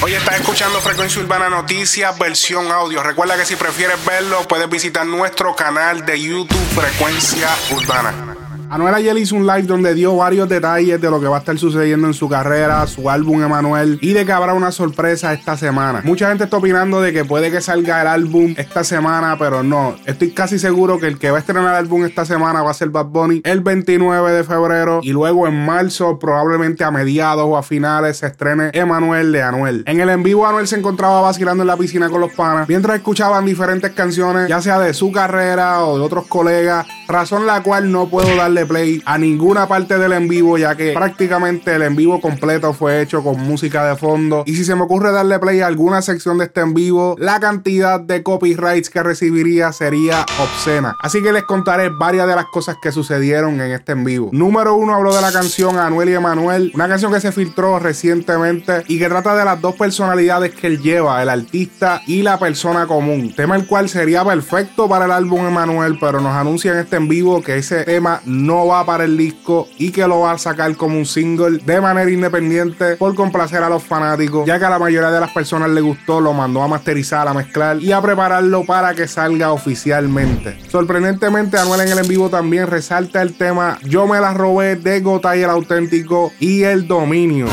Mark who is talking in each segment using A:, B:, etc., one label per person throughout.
A: Hoy estás escuchando Frecuencia Urbana Noticias, versión audio. Recuerda que si prefieres verlo, puedes visitar nuestro canal de YouTube Frecuencia Urbana. Anuel ayer hizo un live donde dio varios detalles de lo que va a estar sucediendo en su carrera, su álbum Emanuel y de que habrá una sorpresa esta semana. Mucha gente está opinando de que puede que salga el álbum esta semana, pero no. Estoy casi seguro que el que va a estrenar el álbum esta semana va a ser Bad Bunny el 29 de febrero y luego en marzo, probablemente a mediados o a finales, se estrene Emanuel de Anuel. En el en vivo, Anuel se encontraba vacilando en la piscina con los panas mientras escuchaban diferentes canciones, ya sea de su carrera o de otros colegas, razón la cual no puedo darle play a ninguna parte del en vivo, ya que prácticamente el en vivo completo fue hecho con música de fondo. Y si se me ocurre darle play a alguna sección de este en vivo, la cantidad de copyrights que recibiría sería obscena. Así que les contaré varias de las cosas que sucedieron en este en vivo. Número uno, habló de la canción Anuel y Emanuel, una canción que se filtró recientemente y que trata de las dos personalidades que él lleva, el artista y la persona común. Tema el cual sería perfecto para el álbum Emanuel, pero nos anuncia en este en vivo que ese tema no no va para el disco y que lo va a sacar como un single de manera independiente por complacer a los fanáticos, ya que a la mayoría de las personas le gustó, lo mandó a masterizar, a mezclar y a prepararlo para que salga oficialmente. Sorprendentemente, Anuel en el en vivo también resalta el tema Yo me la robé de Gotay el auténtico y el dominio.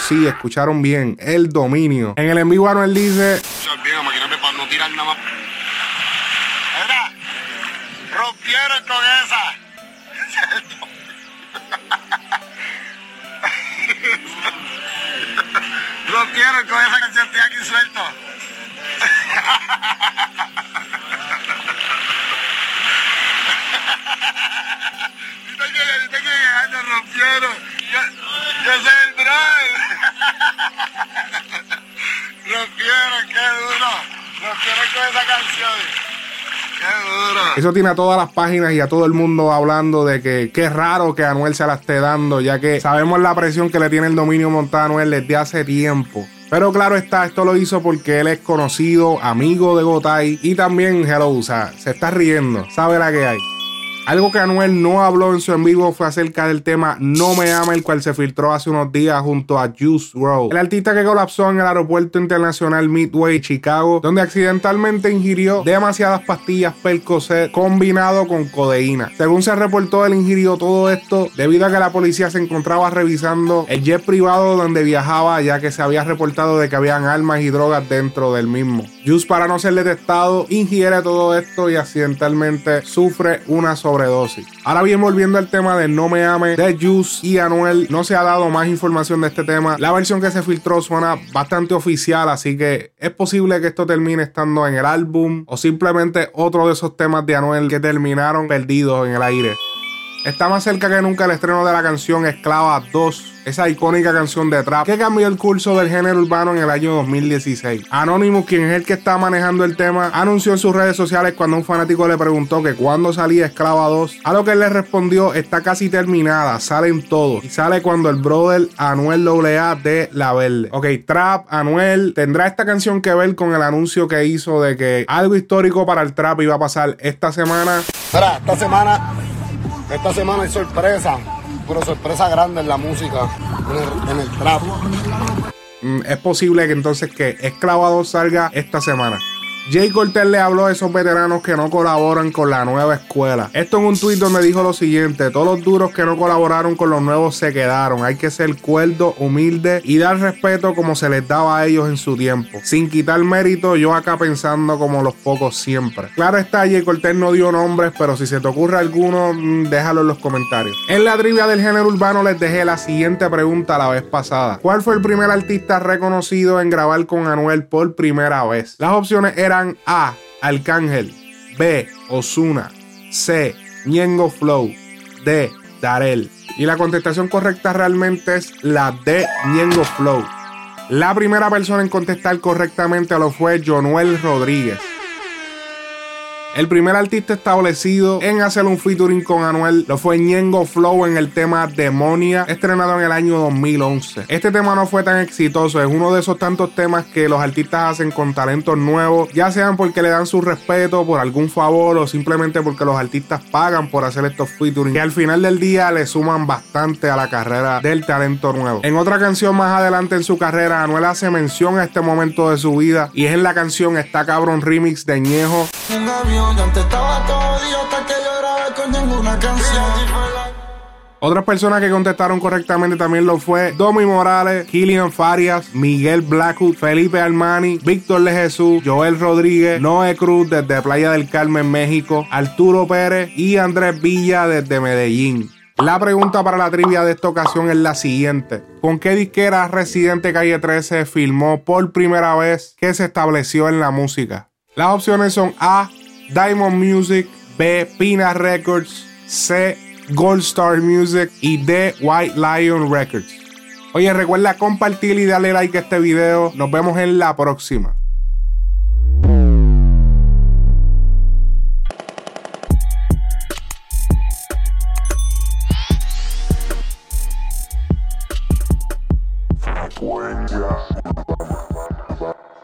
A: Sí, escucharon bien, el dominio. En el en vivo Anuel dice...
B: rompieron con esa. rompieron con esa canción, estoy aquí suelto. ¿Viste que, rompieron? Yo, soy el rompieron, qué duro. Rompieron con esa canción.
A: Eso tiene a todas las páginas y a todo el mundo hablando de que qué raro que Anuel se la esté dando, ya que sabemos la presión que le tiene el dominio montado Anuel desde hace tiempo. Pero claro está, esto lo hizo porque él es conocido, amigo de Gotay y también Hello, o sea, se está riendo, sabe la que hay. Algo que Anuel no habló en su en vivo fue acerca del tema No Me Ama, el cual se filtró hace unos días junto a Juice WRLD, el artista que colapsó en el aeropuerto internacional Midway, Chicago, donde accidentalmente ingirió demasiadas pastillas Percocet combinado con codeína. Según se reportó, él ingirió todo esto debido a que la policía se encontraba revisando el jet privado donde viajaba, ya que se había reportado de que habían armas y drogas dentro del mismo. Juice, para no ser detectado, ingiere todo esto y accidentalmente sufre una sobredosis Ahora bien, volviendo al tema de No Me Ame de Juice y Anuel, no se ha dado más información de este tema. La versión que se filtró suena bastante oficial, así que es posible que esto termine estando en el álbum o simplemente otro de esos temas de Anuel que terminaron perdidos en el aire. Está más cerca que nunca el estreno de la canción Esclava 2 esa icónica canción de trap que cambió el curso del género urbano en el año 2016. Anonymous, quien es el que está manejando el tema, anunció en sus redes sociales cuando un fanático le preguntó que cuándo salía Esclava 2, a lo que él le respondió está casi terminada, salen todos y sale cuando el brother Anuel AA de La Verde. Ok, Trap, Anuel, tendrá esta canción que ver con el anuncio que hizo de que algo histórico para el trap iba a pasar esta semana.
B: Espera, esta semana, esta semana hay sorpresa pero sorpresa grande en la música, en el, trap.
A: Mm, es posible que entonces que Esclavado salga esta semana. Jay Cortez le habló a esos veteranos que no colaboran con la nueva escuela. Esto en un tuit donde dijo lo siguiente: Todos los duros que no colaboraron con los nuevos se quedaron. Hay que ser cuerdo, humilde y dar respeto como se les daba a ellos en su tiempo. Sin quitar mérito, yo acá pensando como los pocos siempre. Claro está, Jay Cortez no dio nombres, pero si se te ocurre alguno, mm, déjalo en los comentarios. En la trivia del género urbano les dejé la siguiente pregunta la vez pasada: ¿Cuál fue el primer artista reconocido en grabar con Anuel por primera vez? Las opciones eran a. Arcángel. B. Osuna. C. Ñengo Flow. D. Darel. Y la contestación correcta realmente es la D. Ñengo Flow. La primera persona en contestar correctamente lo fue Jonuel Rodríguez. El primer artista establecido en hacer un featuring con Anuel lo fue Ñengo Flow en el tema Demonia, estrenado en el año 2011. Este tema no fue tan exitoso, es uno de esos tantos temas que los artistas hacen con talentos nuevos, ya sean porque le dan su respeto por algún favor o simplemente porque los artistas pagan por hacer estos featuring, que al final del día le suman bastante a la carrera del talento nuevo. En otra canción más adelante en su carrera, Anuel hace mención a este momento de su vida y es en la canción Está Cabrón Remix de Ñejo. Otras personas que contestaron correctamente también lo fue Domi Morales, Kilian Farias, Miguel Blackwood, Felipe Armani, Víctor de Joel Rodríguez, Noé Cruz desde Playa del Carmen, México, Arturo Pérez y Andrés Villa desde Medellín. La pregunta para la trivia de esta ocasión es la siguiente. ¿Con qué disquera Residente Calle 13 filmó por primera vez que se estableció en la música? Las opciones son A. Diamond Music, B. Pina Records, C. Gold Star Music y D. White Lion Records. Oye, recuerda compartir y darle like a este video. Nos vemos en la próxima.